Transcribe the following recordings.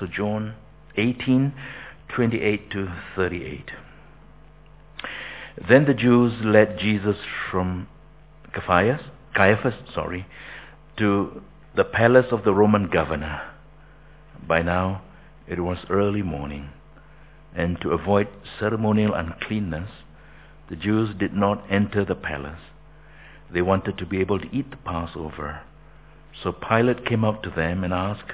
So John 18, 28 to 38. Then the Jews led Jesus from Caiaphas, Caiaphas, sorry, to the palace of the Roman governor. By now it was early morning, and to avoid ceremonial uncleanness, the Jews did not enter the palace. They wanted to be able to eat the Passover. So Pilate came up to them and asked,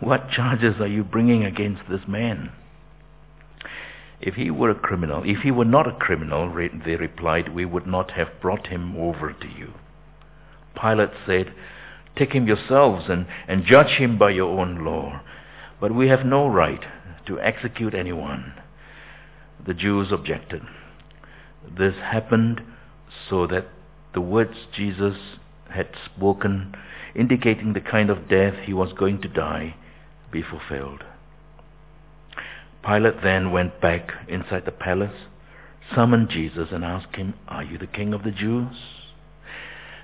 What charges are you bringing against this man? If he were a criminal, if he were not a criminal, they replied, we would not have brought him over to you. Pilate said, Take him yourselves and, and judge him by your own law. But we have no right to execute anyone. The Jews objected. This happened so that the words Jesus had spoken, indicating the kind of death he was going to die, be fulfilled. Pilate then went back inside the palace, summoned Jesus, and asked him, Are you the king of the Jews?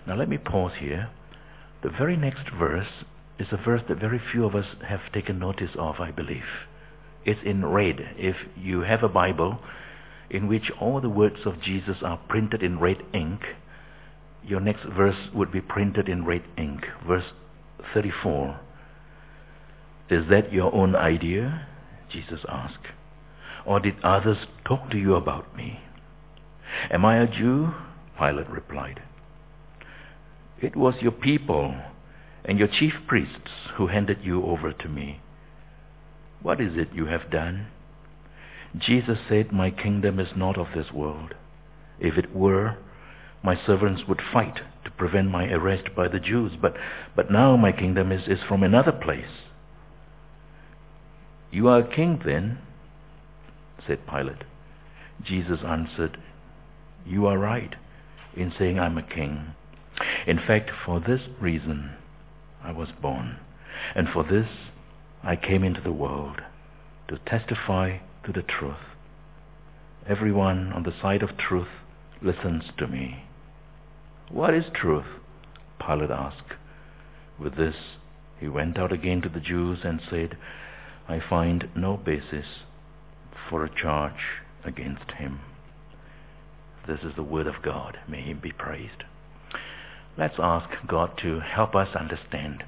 Now let me pause here. The very next verse is a verse that very few of us have taken notice of, I believe. It's in red. If you have a Bible in which all the words of Jesus are printed in red ink, your next verse would be printed in red ink. Verse 34. Is that your own idea? Jesus asked. Or did others talk to you about me? Am I a Jew? Pilate replied. It was your people and your chief priests who handed you over to me. What is it you have done? Jesus said, My kingdom is not of this world. If it were, my servants would fight to prevent my arrest by the Jews, but, but now my kingdom is, is from another place. You are a king then, said Pilate. Jesus answered, You are right in saying I'm a king. In fact, for this reason I was born, and for this I came into the world, to testify to the truth. Everyone on the side of truth listens to me. What is truth? Pilate asked. With this, he went out again to the Jews and said, I find no basis for a charge against him. This is the word of God. May he be praised. Let's ask God to help us understand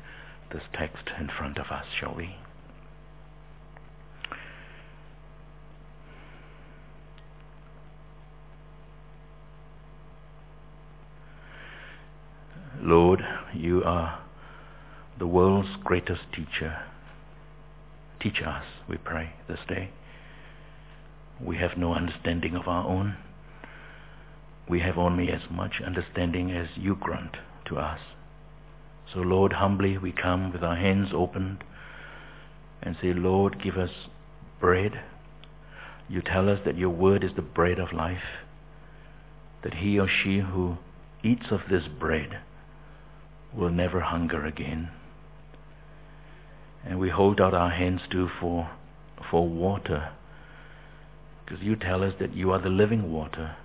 this text in front of us, shall we? Lord, you are the world's greatest teacher. Teach us, we pray, this day. We have no understanding of our own. We have only as much understanding as you grant to us. So, Lord, humbly we come with our hands opened and say, Lord, give us bread. You tell us that your word is the bread of life, that he or she who eats of this bread will never hunger again. And we hold out our hands too for, for water. Because you tell us that you are the living water.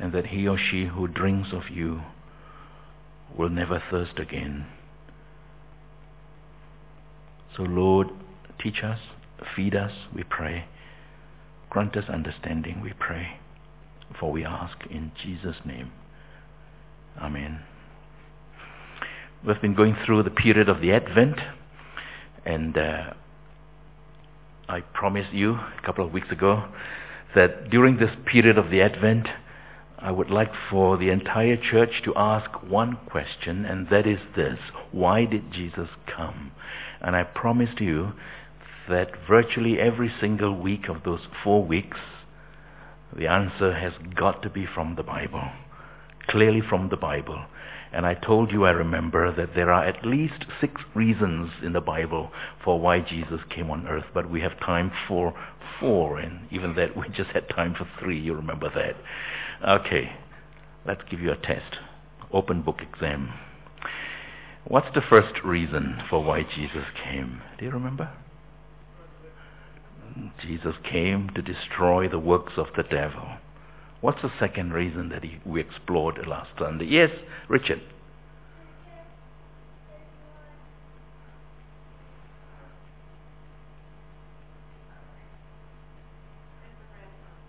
And that he or she who drinks of you will never thirst again. So Lord, teach us, feed us, we pray. Grant us understanding, we pray. For we ask in Jesus' name. Amen. We've been going through the period of the Advent, and uh, I promised you a couple of weeks ago that during this period of the Advent, I would like for the entire church to ask one question, and that is this Why did Jesus come? And I promised you that virtually every single week of those four weeks, the answer has got to be from the Bible, clearly from the Bible. And I told you, I remember, that there are at least six reasons in the Bible for why Jesus came on earth, but we have time for four, and even that we just had time for three. You remember that. Okay, let's give you a test. Open book exam. What's the first reason for why Jesus came? Do you remember? Jesus came to destroy the works of the devil. What's the second reason that he, we explored last Sunday? Yes, Richard.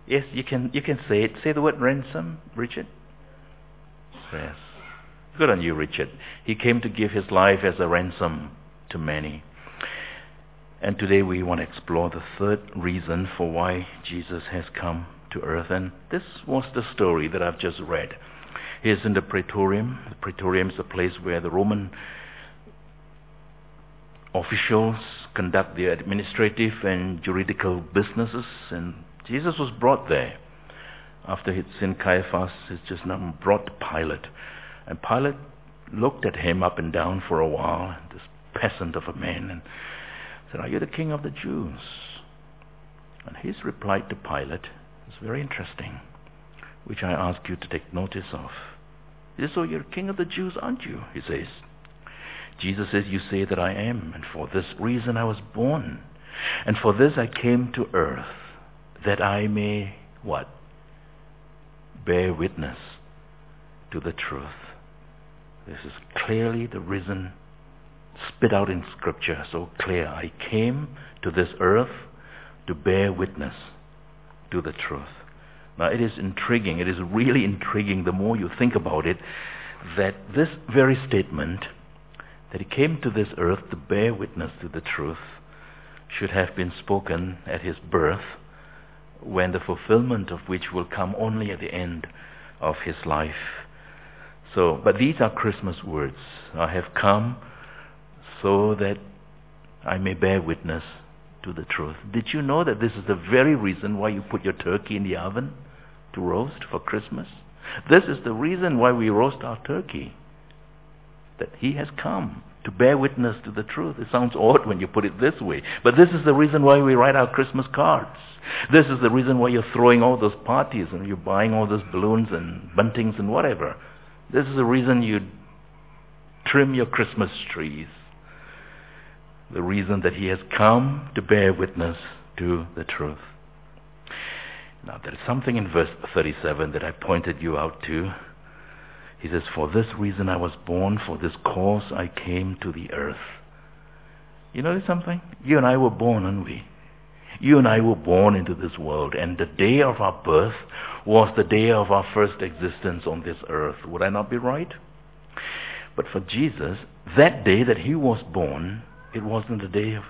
Yes, you can you can say it. Say the word ransom, Richard. Yes. Good on you, Richard. He came to give his life as a ransom to many. And today we want to explore the third reason for why Jesus has come to earth. And this was the story that I've just read. He's in the Praetorium. The Praetorium is a place where the Roman officials conduct their administrative and juridical businesses. And Jesus was brought there. After he'd seen Caiaphas, he's just now brought to Pilate. And Pilate looked at him up and down for a while, this peasant of a man, and said, Are you the king of the Jews? And his reply to Pilate is very interesting, which I ask you to take notice of. So you're king of the Jews, aren't you? He says. Jesus says, You say that I am, and for this reason I was born. And for this I came to earth, that I may, what? Bear witness to the truth. This is clearly the reason spit out in Scripture, so clear. I came to this earth to bear witness to the truth. Now, it is intriguing, it is really intriguing the more you think about it, that this very statement, that he came to this earth to bear witness to the truth, should have been spoken at his birth, when the fulfillment of which will come only at the end of his life. So, but these are Christmas words. I have come so that I may bear witness to the truth. Did you know that this is the very reason why you put your turkey in the oven to roast for Christmas? This is the reason why we roast our turkey. That he has come to bear witness to the truth. It sounds odd when you put it this way, but this is the reason why we write our Christmas cards. This is the reason why you're throwing all those parties and you're buying all those balloons and buntings and whatever. This is the reason you trim your Christmas trees. The reason that he has come to bear witness to the truth. Now, there is something in verse 37 that I pointed you out to. He says, For this reason I was born, for this cause I came to the earth. You notice something? You and I were born, aren't we? You and I were born into this world, and the day of our birth was the day of our first existence on this earth. Would I not be right? But for Jesus, that day that he was born, it wasn't the day of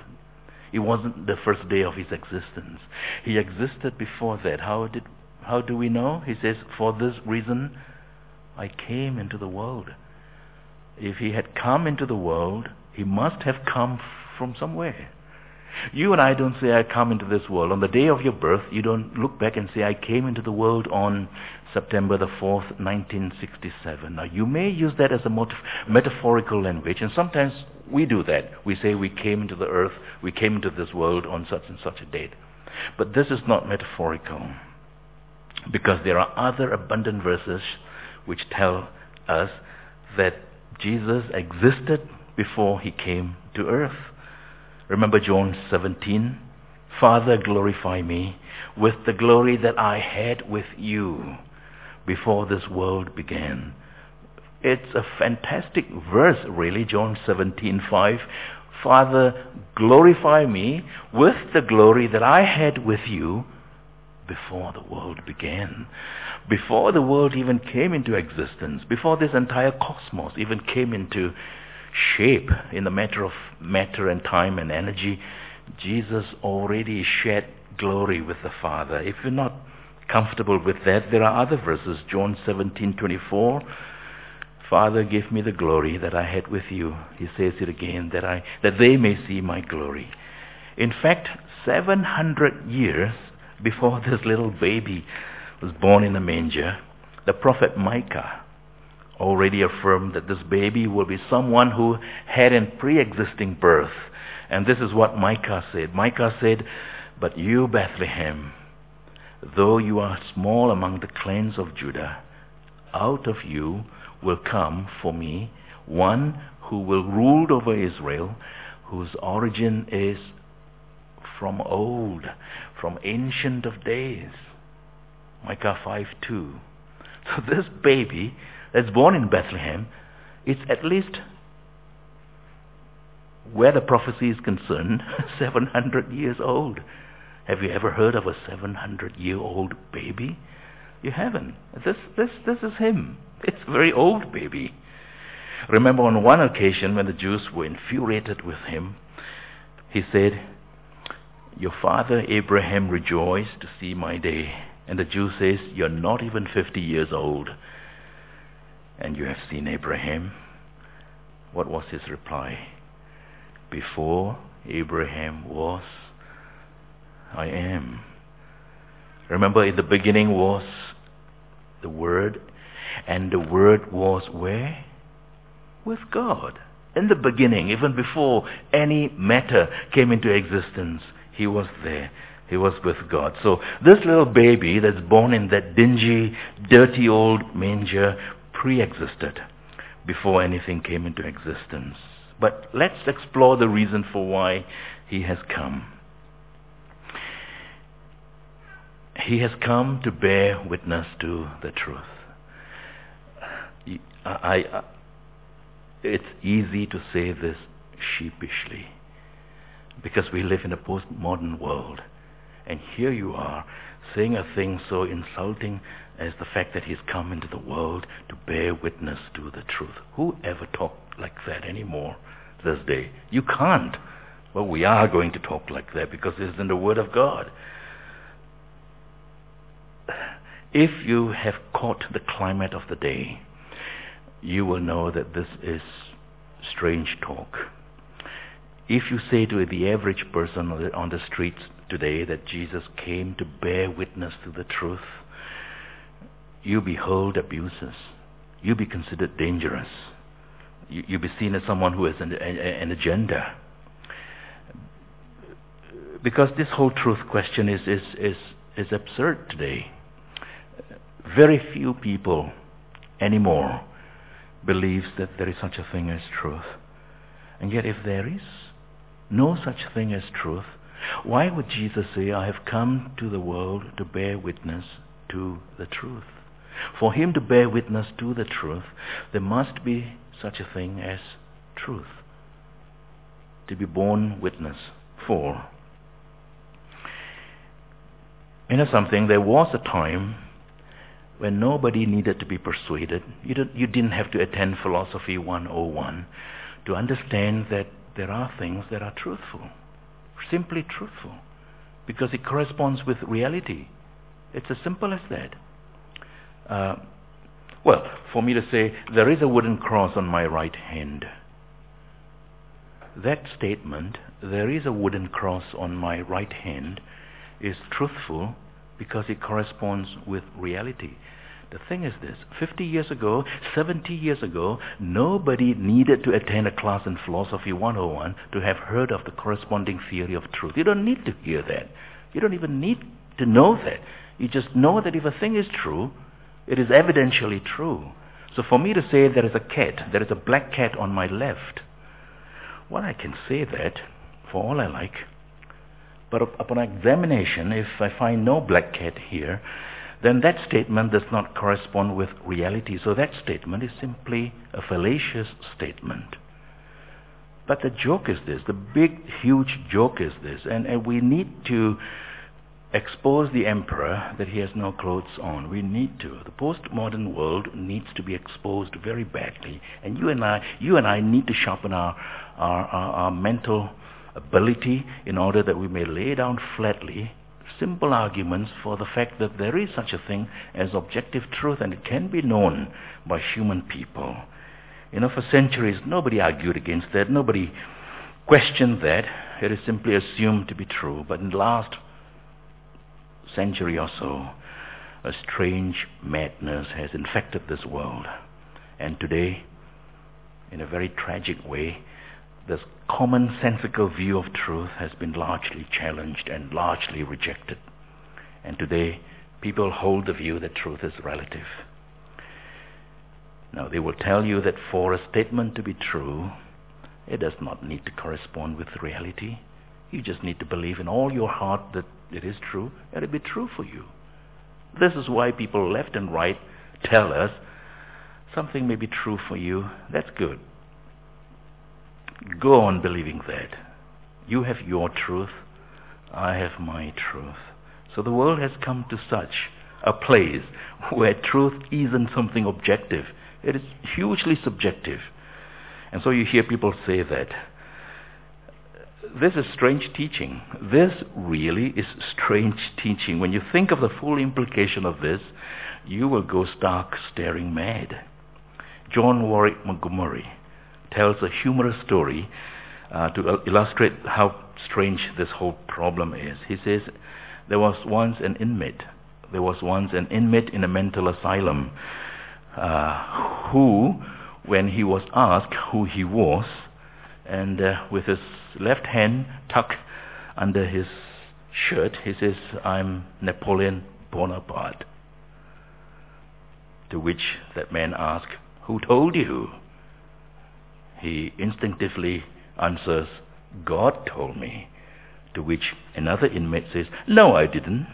it wasn't the first day of his existence. He existed before that. How did how do we know? He says, For this reason I came into the world. If he had come into the world, he must have come from somewhere. You and I don't say, I come into this world. On the day of your birth, you don't look back and say, I came into the world on September the 4th, 1967. Now, you may use that as a metaphorical language, and sometimes we do that. We say we came into the earth, we came into this world on such and such a date. But this is not metaphorical, because there are other abundant verses which tell us that Jesus existed before he came to earth. Remember John 17? Father, glorify me with the glory that I had with you before this world began. It's a fantastic verse, really, John 17:5. Father, glorify me with the glory that I had with you before the world began. Before the world even came into existence, before this entire cosmos even came into shape in the matter of matter and time and energy, Jesus already shared glory with the Father. If you're not comfortable with that, there are other verses. John 17:24. Father, give me the glory that I had with you. He says it again, that I that they may see my glory. In fact, 700 years before this little baby was born in the manger, the prophet Micah already affirmed that this baby will be someone who had a pre-existing birth. And this is what Micah said. Micah said, But you, Bethlehem, though you are small among the clans of Judah, out of you will come for me one who will rule over Israel, whose origin is from old, from ancient of days. Micah 5 2. So this baby that's born in Bethlehem is at least, where the prophecy is concerned, 700 years old. Have you ever heard of a 700 year old baby? You haven't. This, this, this is him. It's a very old baby. Remember on one occasion when the Jews were infuriated with him, he said, Your father Abraham rejoiced to see my day. And the Jew says, You're not even 50 years old. And you have seen Abraham. What was his reply? Before Abraham was, I am. Remember, in the beginning was the Word, and the Word was where? With God. In the beginning, even before any matter came into existence, He was there. He was with God. So this little baby that's born in that dingy, dirty old manger pre-existed before anything came into existence. But let's explore the reason for why he has come. He has come to bear witness to the truth. I, I, it's easy to say this sheepishly because we live in a postmodern world. And here you are saying a thing so insulting as the fact that he's come into the world to bear witness to the truth. Who ever talked like that anymore this day? You can't. Well, we are going to talk like that because it's in the Word of God. If you have caught the climate of the day, you will know that this is strange talk. If you say to the average person on the streets today that Jesus came to bear witness to the truth, you behold abuses. You be considered dangerous. You, you be seen as someone who has an, an agenda. Because this whole truth question is, is, is, is absurd today. Very few people anymore believes that there is such a thing as truth. And yet if there is no such thing as truth, why would Jesus say, I have come to the world to bear witness to the truth? For him to bear witness to the truth, there must be such a thing as truth. To be borne witness for. You know something, there was a time when nobody needed to be persuaded. You, didn't, you didn't have to attend Philosophy 101 to understand that there are things that are truthful, simply truthful, because it corresponds with reality. It's as simple as that. Uh, well, for me to say, there is a wooden cross on my right hand. That statement, there is a wooden cross on my right hand, is truthful because it corresponds with reality. The thing is this 50 years ago, 70 years ago, nobody needed to attend a class in Philosophy 101 to have heard of the corresponding theory of truth. You don't need to hear that. You don't even need to know that. You just know that if a thing is true, it is evidentially true. So for me to say there is a cat, there is a black cat on my left, well, I can say that for all I like. But upon examination, if I find no black cat here, then that statement does not correspond with reality. So that statement is simply a fallacious statement. But the joke is this, the big, huge joke is this, and, and we need to expose the emperor that he has no clothes on. We need to. The postmodern world needs to be exposed very badly. And you and I, you and I need to sharpen our, our, our, our mental ability in order that we may lay down flatly simple arguments for the fact that there is such a thing as objective truth and it can be known by human people. You know, for centuries nobody argued against that, nobody questioned that. It is simply assumed to be true. But in the last century or so, a strange madness has infected this world. And today, in a very tragic way, this commonsensical view of truth has been largely challenged and largely rejected. And today, people hold the view that truth is relative. Now, they will tell you that for a statement to be true, it does not need to correspond with reality. You just need to believe in all your heart that it is true, and it'll be true for you. This is why people left and right tell us something may be true for you. That's good. Go on believing that. You have your truth. I have my truth. So the world has come to such a place where truth isn't something objective. It is hugely subjective. And so you hear people say that. This is strange teaching. This really is strange teaching. When you think of the full implication of this, you will go stark staring mad. John Warwick Montgomery tells a humorous story uh, to illustrate how strange this whole problem is. He says, There was once an inmate. There was once an inmate in a mental asylum uh, who, when he was asked who he was, and uh, with his left hand tucked under his shirt, he says, I'm Napoleon Bonaparte. To which that man asked, Who told you? He instinctively answers, God told me. To which another inmate says, No, I didn't.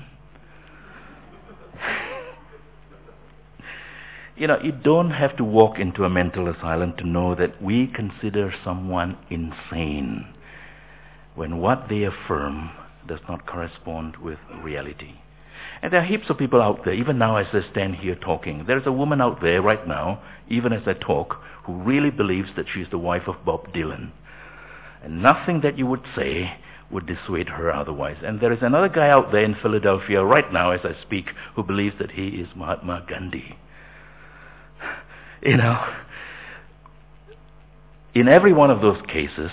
you know, you don't have to walk into a mental asylum to know that we consider someone insane when what they affirm does not correspond with reality. And there are heaps of people out there, even now as I stand here talking. There's a woman out there right now, even as I talk, who really believes that she's the wife of Bob Dylan. And nothing that you would say would dissuade her otherwise. And there is another guy out there in Philadelphia right now as I speak who believes that he is Mahatma Gandhi. You know, in every one of those cases,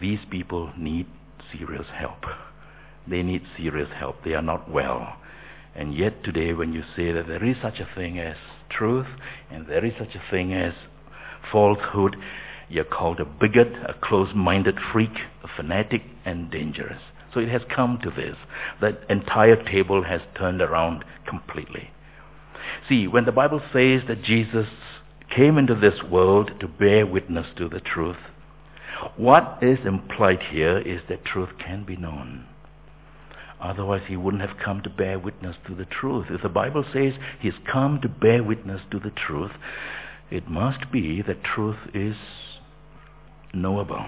these people need serious help. They need serious help. They are not well. And yet today when you say that there is such a thing as truth and there is such a thing as falsehood, you're called a bigot, a close-minded freak, a fanatic, and dangerous. So it has come to this. That entire table has turned around completely. See, when the Bible says that Jesus came into this world to bear witness to the truth, what is implied here is that truth can be known. Otherwise, he wouldn't have come to bear witness to the truth. If the Bible says he's come to bear witness to the truth, it must be that truth is knowable.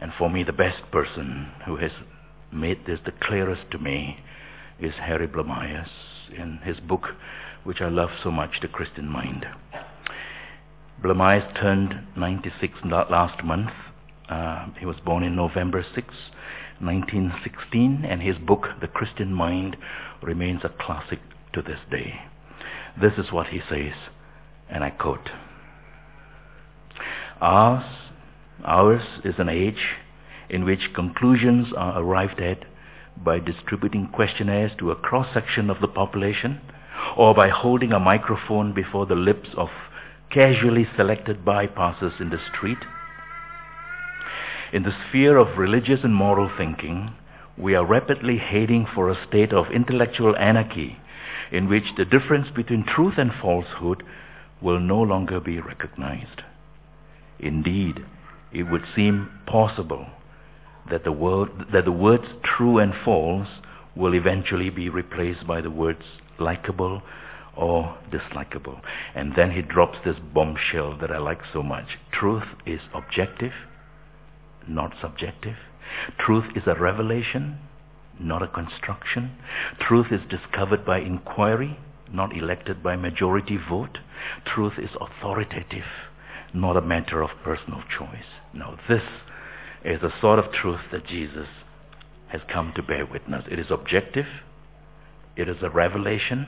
And for me, the best person who has made this the clearest to me is Harry Blamires in his book, which I love so much, The Christian Mind. Blamires turned 96 last month. Uh, he was born in November 6, 1916, and his book, The Christian Mind, remains a classic to this day. This is what he says, and I quote Ours, ours is an age in which conclusions are arrived at by distributing questionnaires to a cross section of the population or by holding a microphone before the lips of casually selected bypassers in the street. In the sphere of religious and moral thinking, we are rapidly heading for a state of intellectual anarchy in which the difference between truth and falsehood will no longer be recognized. Indeed, it would seem possible that the, word, that the words true and false will eventually be replaced by the words likable or dislikable. And then he drops this bombshell that I like so much. Truth is objective, not subjective. Truth is a revelation, not a construction. Truth is discovered by inquiry, not elected by majority vote. Truth is authoritative, not a matter of personal choice. Now, this is the sort of truth that Jesus has come to bear witness. It is objective, it is a revelation,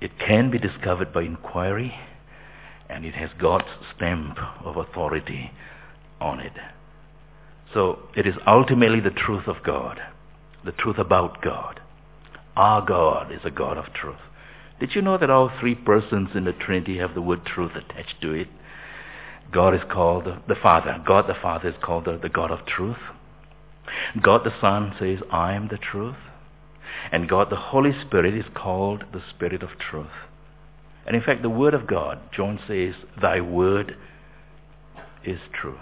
it can be discovered by inquiry, and it has God's stamp of authority on it. So it is ultimately the truth of God, the truth about God. Our God is a God of truth. Did you know that all three persons in the Trinity have the word truth attached to it? God is called the Father. God the Father is called the, the God of truth. God the Son says, I am the truth. And God the Holy Spirit is called the Spirit of truth. And in fact, the Word of God, John says, Thy Word is truth.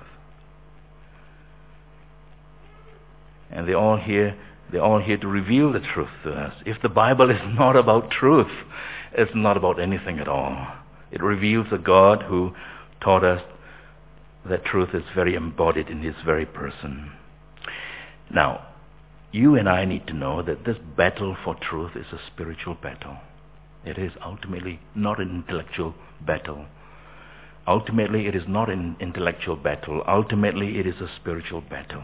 And they're all here, they're all here to reveal the truth to us. If the Bible is not about truth, it's not about anything at all. It reveals a God who taught us that truth is very embodied in his very person. Now, you and I need to know that this battle for truth is a spiritual battle. It is ultimately not an intellectual battle. Ultimately, it is not an intellectual battle. Ultimately, it is a spiritual battle.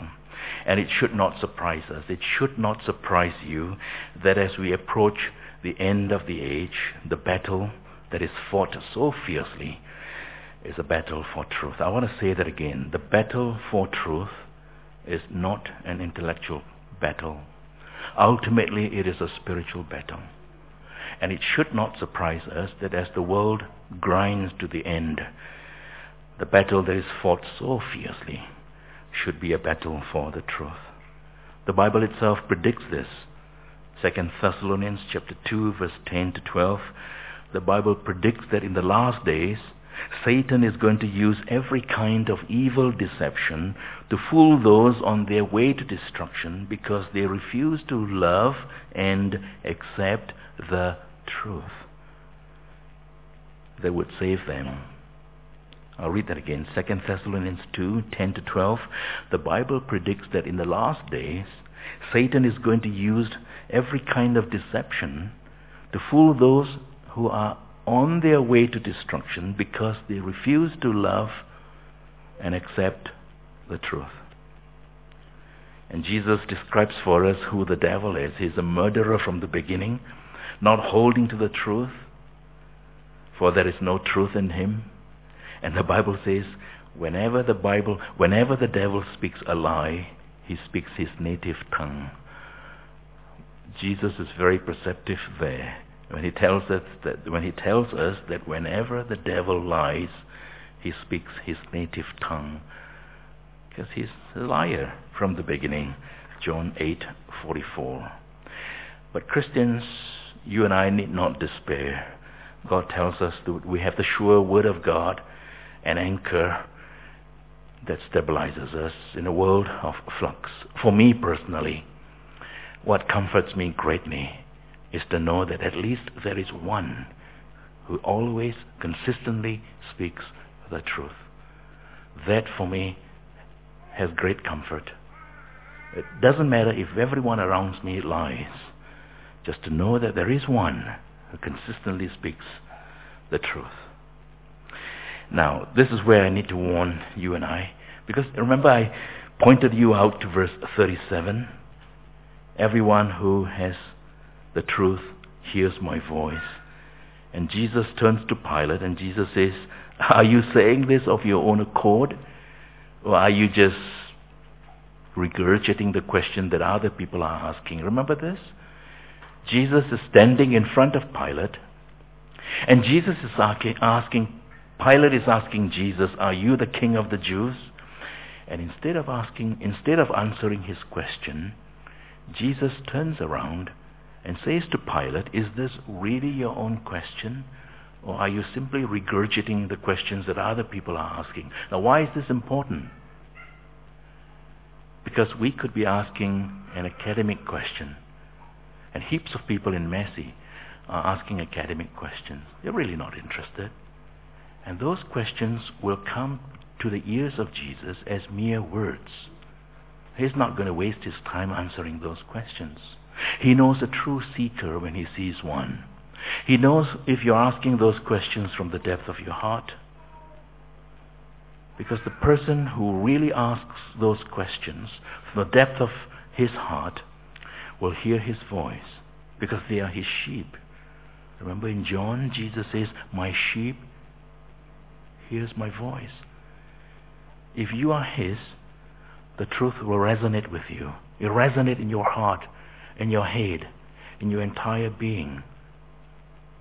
And it should not surprise us. It should not surprise you that as we approach the end of the age, the battle that is fought so fiercely is a battle for truth. I want to say that again. The battle for truth is not an intellectual battle. Ultimately, it is a spiritual battle. And it should not surprise us that as the world grinds to the end, the battle that is fought so fiercely should be a battle for the truth. The Bible itself predicts this. 2 Thessalonians chapter 2 verse 10 to 12, the Bible predicts that in the last days Satan is going to use every kind of evil deception to fool those on their way to destruction because they refuse to love and accept the truth that would save them. I'll read that again. 2 Thessalonians 2 10 to 12. The Bible predicts that in the last days, Satan is going to use every kind of deception to fool those who are on their way to destruction because they refuse to love and accept the truth. And Jesus describes for us who the devil is. He's a murderer from the beginning, not holding to the truth, for there is no truth in him. And the Bible says, whenever the Bible, whenever the devil speaks a lie, he speaks his native tongue. Jesus is very perceptive there when he tells us that when he tells us that whenever the devil lies, he speaks his native tongue, because he's a liar from the beginning. John 8:44. But Christians, you and I need not despair. God tells us that we have the sure word of God, an anchor that stabilizes us in a world of flux. For me personally, what comforts me greatly is to know that at least there is one who always consistently speaks the truth. That for me has great comfort. It doesn't matter if everyone around me lies, just to know that there is one who consistently speaks the truth. Now, this is where I need to warn you and I, because remember I pointed you out to verse 37. Everyone who has the truth hears my voice. And Jesus turns to Pilate and Jesus says, Are you saying this of your own accord? Or are you just regurgitating the question that other people are asking? Remember this? Jesus is standing in front of Pilate and Jesus is asking, Pilate is asking Jesus, Are you the king of the Jews? And instead of asking, instead of answering his question, Jesus turns around and says to Pilate, Is this really your own question? Or are you simply regurgitating the questions that other people are asking? Now, why is this important? Because we could be asking an academic question, and heaps of people in Massey are asking academic questions. They're really not interested. And those questions will come to the ears of Jesus as mere words. He's not going to waste his time answering those questions. He knows a true seeker when he sees one. He knows if you're asking those questions from the depth of your heart. Because the person who really asks those questions from the depth of his heart will hear his voice because they are his sheep. Remember in John, Jesus says, My sheep hears my voice. If you are his, the truth will resonate with you. It will resonate in your heart in your head, in your entire being.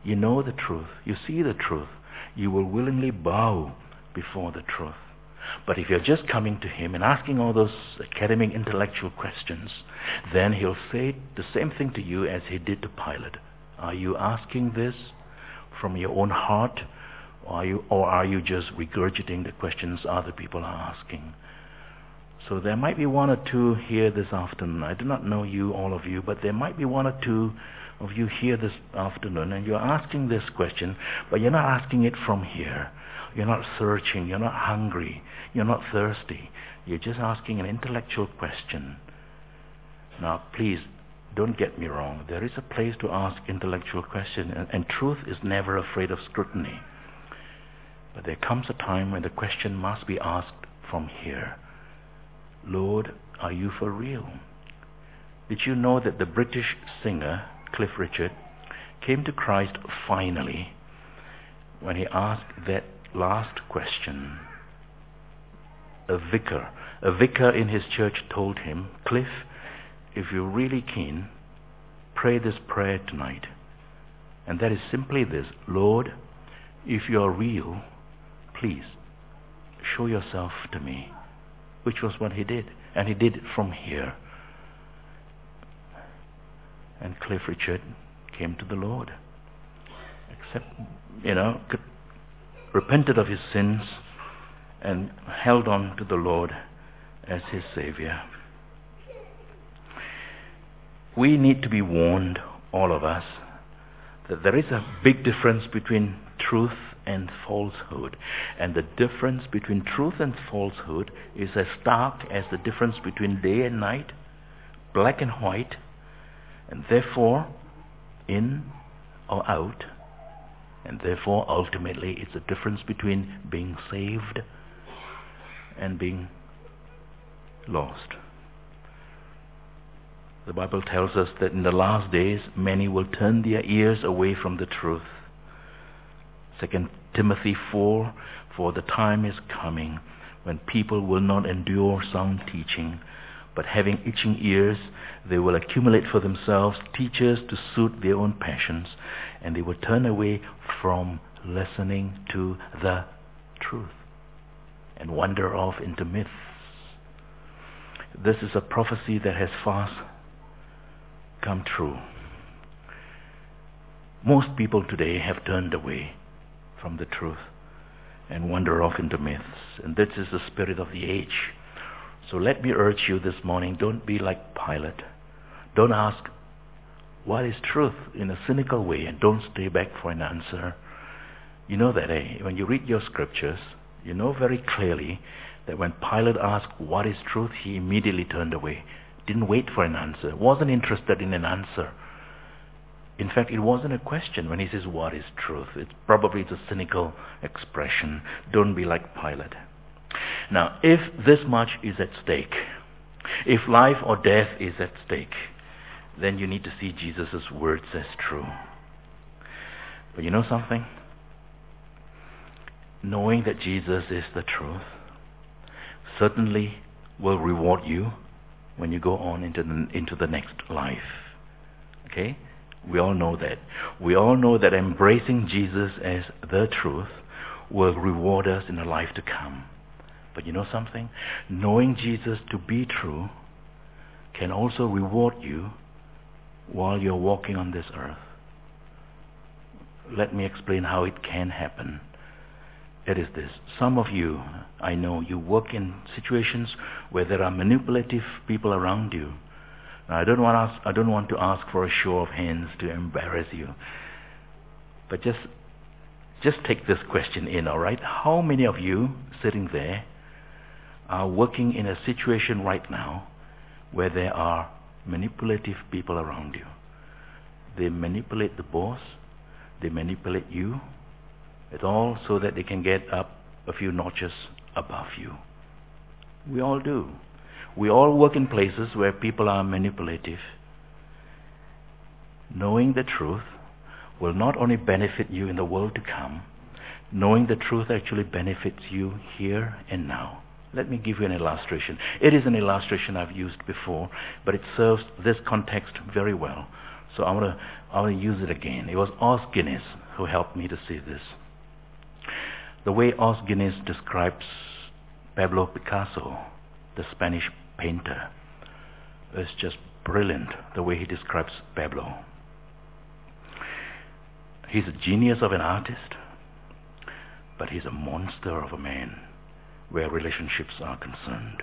You know the truth. You see the truth. You will willingly bow before the truth. But if you're just coming to him and asking all those academic intellectual questions, then he'll say the same thing to you as he did to Pilate. Are you asking this from your own heart, or are you, or are you just regurgitating the questions other people are asking? So there might be one or two here this afternoon. I do not know you, all of you, but there might be one or two of you here this afternoon, and you're asking this question, but you're not asking it from here. You're not searching. You're not hungry. You're not thirsty. You're just asking an intellectual question. Now, please, don't get me wrong. There is a place to ask intellectual questions, and, and truth is never afraid of scrutiny. But there comes a time when the question must be asked from here. Lord, are you for real? Did you know that the British singer, Cliff Richard, came to Christ finally when he asked that last question? A vicar, a vicar in his church told him, Cliff, if you're really keen, pray this prayer tonight. And that is simply this Lord, if you are real, please show yourself to me. Which was what he did. And he did it from here. And Cliff Richard came to the Lord. Except, you know, repented of his sins and held on to the Lord as his Savior. We need to be warned, all of us, that there is a big difference between truth and falsehood. And the difference between truth and falsehood is as stark as the difference between day and night, black and white, and therefore in or out. And therefore, ultimately, it's a difference between being saved and being lost. The Bible tells us that in the last days many will turn their ears away from the truth. 2 Timothy 4 For the time is coming when people will not endure sound teaching, but having itching ears, they will accumulate for themselves teachers to suit their own passions, and they will turn away from listening to the truth and wander off into myths. This is a prophecy that has fast come true. Most people today have turned away from the truth and wander off into myths. And this is the spirit of the age. So let me urge you this morning, don't be like Pilate. Don't ask, what is truth in a cynical way and don't stay back for an answer. You know that, eh? When you read your scriptures, you know very clearly that when Pilate asked, what is truth, he immediately turned away. Didn't wait for an answer. Wasn't interested in an answer. In fact, it wasn't a question when he says, what is truth? It's probably it's a cynical expression. Don't be like Pilate. Now, if this much is at stake, if life or death is at stake, then you need to see Jesus' words as true. But you know something? Knowing that Jesus is the truth certainly will reward you when you go on into the, into the next life. Okay? We all know that. We all know that embracing Jesus as the truth will reward us in a life to come. But you know something? Knowing Jesus to be true can also reward you while you're walking on this earth. Let me explain how it can happen. It is this. Some of you, I know, you work in situations where there are manipulative people around you. Now, I don't want ask, I don't want to ask for a show of hands to embarrass you. But just just take this question in, all right? How many of you sitting there are working in a situation right now where there are manipulative people around you? They manipulate the boss, they manipulate you, it's all so that they can get up a few notches above you. We all do. We all work in places where people are manipulative. Knowing the truth will not only benefit you in the world to come, knowing the truth actually benefits you here and now. Let me give you an illustration. It is an illustration I've used before, but it serves this context very well. So I want to I want to use it again. It was Os Guinness who helped me to see this. The way Os Guinness describes Pablo Picasso, the Spanish painter, is just brilliant the way he describes Pablo. He's a genius of an artist, but he's a monster of a man where relationships are concerned.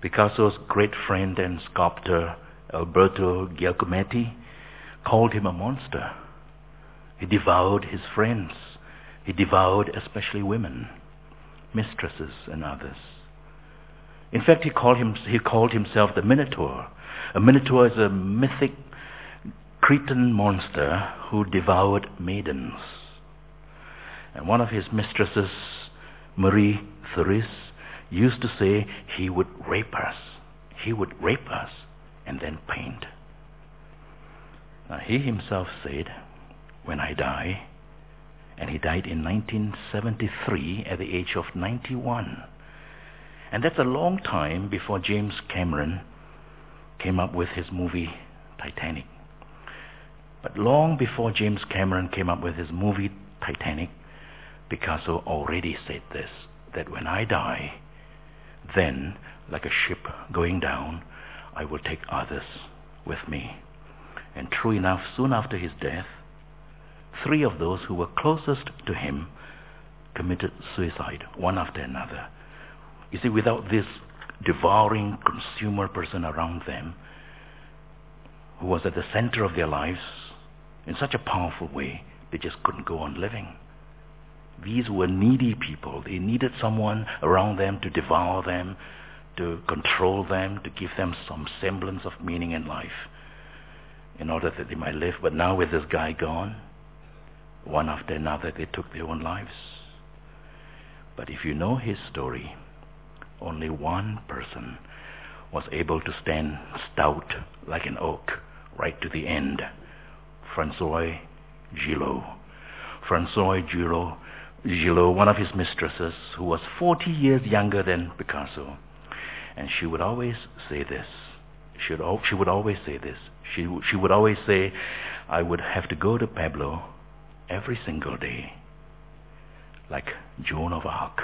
Picasso's great friend and sculptor Alberto Giacometti called him a monster. He devoured his friends He devoured especially women, mistresses, and others. In fact, he called, him, he called himself the Minotaur. A Minotaur is a mythic Cretan monster who devoured maidens. And one of his mistresses, Marie Therese, used to say he would rape us. He would rape us and then paint. Now, he himself said, When I die, and he died in 1973 at the age of 91. And that's a long time before James Cameron came up with his movie Titanic. But long before James Cameron came up with his movie Titanic, Picasso already said this that when I die, then, like a ship going down, I will take others with me. And true enough, soon after his death, three of those who were closest to him committed suicide, one after another. You see, without this devouring consumer person around them, who was at the center of their lives in such a powerful way, they just couldn't go on living. These were needy people. They needed someone around them to devour them, to control them, to give them some semblance of meaning in life in order that they might live. But now with this guy gone, one after another they took their own lives. But if you know his story, only one person was able to stand stout like an oak right to the end. Francois Gilot. Francois Gilot Gilot, one of his mistresses, who was 40 years younger than Picasso. And she would always say this. She would, she would always say this. She, she would always say, I would have to go to Pablo every single day, like Joan of Arc,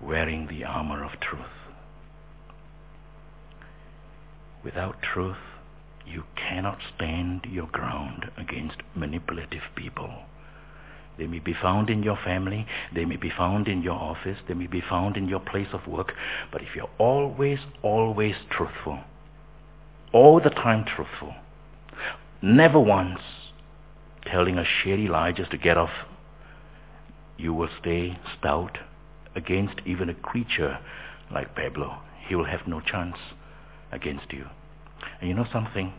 wearing the armor of truth. Without truth, you cannot stand your ground against manipulative people. They may be found in your family, they may be found in your office, they may be found in your place of work, but if you're always, always truthful, all the time truthful, never once telling a shady lie just to get off, you will stay stout against even a creature like Pablo. He will have no chance against you. And you know something?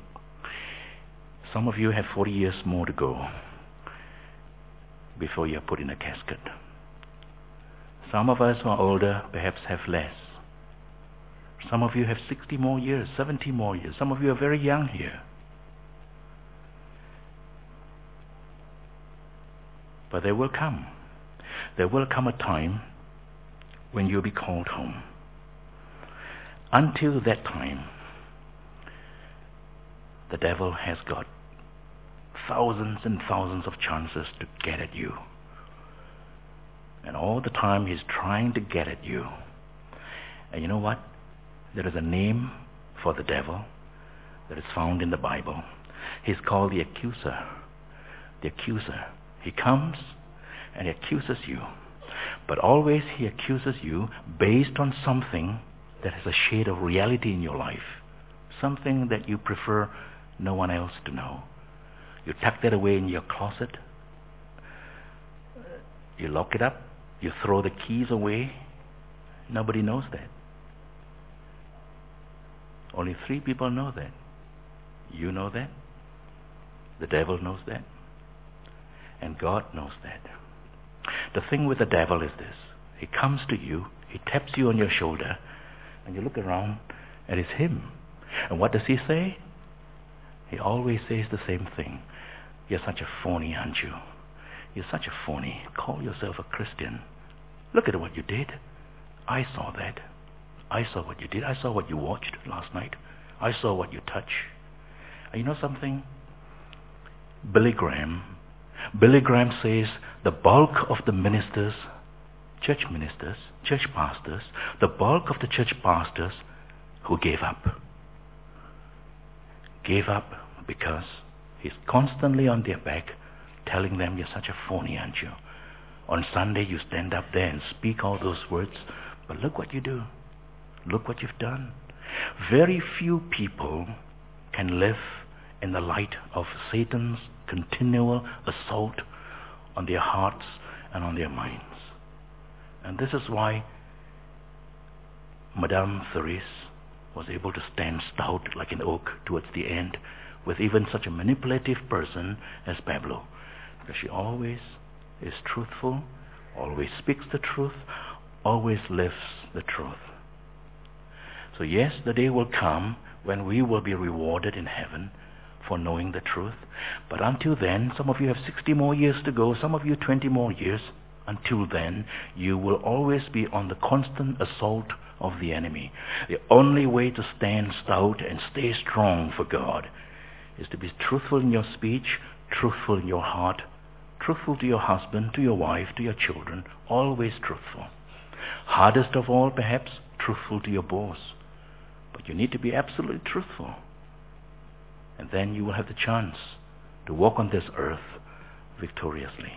Some of you have 40 years more to go before you're put in a casket. Some of us who are older perhaps have less. Some of you have 60 more years, 70 more years. Some of you are very young here. But there will come. There will come a time when you'll be called home. Until that time, the devil has got thousands and thousands of chances to get at you. And all the time he's trying to get at you. And you know what? There is a name for the devil that is found in the Bible. He's called the accuser. The accuser. He comes and he accuses you. But always he accuses you based on something that has a shade of reality in your life. Something that you prefer no one else to know. You tuck that away in your closet. You lock it up. You throw the keys away. Nobody knows that. Only three people know that. You know that. The devil knows that. And God knows that. The thing with the devil is this. He comes to you, he taps you on your shoulder, and you look around, and it's him. And what does he say? He always says the same thing. You're such a phony, aren't you? You're such a phony. Call yourself a Christian. Look at what you did. I saw that. I saw what you did. I saw what you watched last night. I saw what you touched. And you know something? Billy Graham. Billy Graham says the bulk of the ministers, church ministers, church pastors, the bulk of the church pastors who gave up, gave up because He's constantly on their back telling them, You're such a phony, aren't you? On Sunday, you stand up there and speak all those words, but look what you do. Look what you've done. Very few people can live in the light of Satan's continual assault on their hearts and on their minds. And this is why Madame Therese was able to stand stout like an oak towards the end with even such a manipulative person as Pablo. Because she always is truthful, always speaks the truth, always lives the truth. So yes, the day will come when we will be rewarded in heaven for knowing the truth. But until then, some of you have 60 more years to go, some of you 20 more years. Until then, you will always be on the constant assault of the enemy. The only way to stand stout and stay strong for God is to be truthful in your speech, truthful in your heart, truthful to your husband, to your wife, to your children, always truthful. Hardest of all, perhaps, truthful to your boss. But you need to be absolutely truthful. And then you will have the chance to walk on this earth victoriously.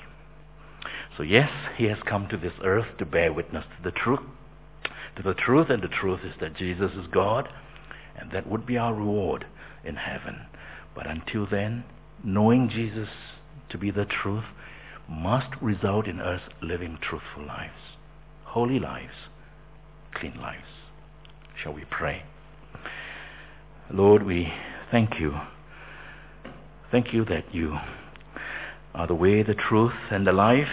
So yes, he has come to this earth to bear witness to the truth. To the truth, and the truth is that Jesus is God, and that would be our reward in heaven. But until then, knowing Jesus to be the truth must result in us living truthful lives, holy lives, clean lives. Shall we pray? Lord, we thank you. Thank you that you are the way, the truth, and the life,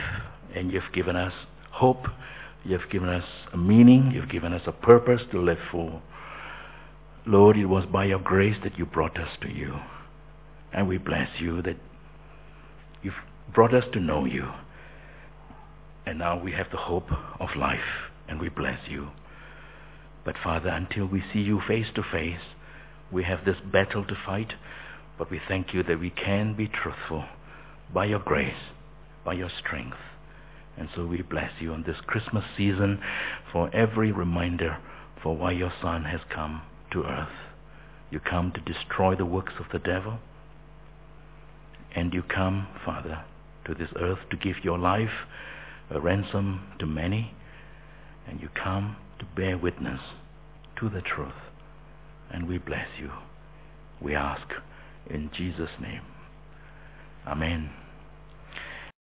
and you've given us hope. You've given us a meaning. You've given us a purpose to live for. Lord, it was by your grace that you brought us to you. And we bless you that you've brought us to know you. And now we have the hope of life, and we bless you. But Father, until we see you face to face, we have this battle to fight, but we thank you that we can be truthful by your grace, by your strength. And so we bless you on this Christmas season for every reminder for why your Son has come to earth. You come to destroy the works of the devil. And you come, Father, to this earth to give your life a ransom to many. And you come to bear witness to the truth. And we bless you. We ask in Jesus' name. Amen.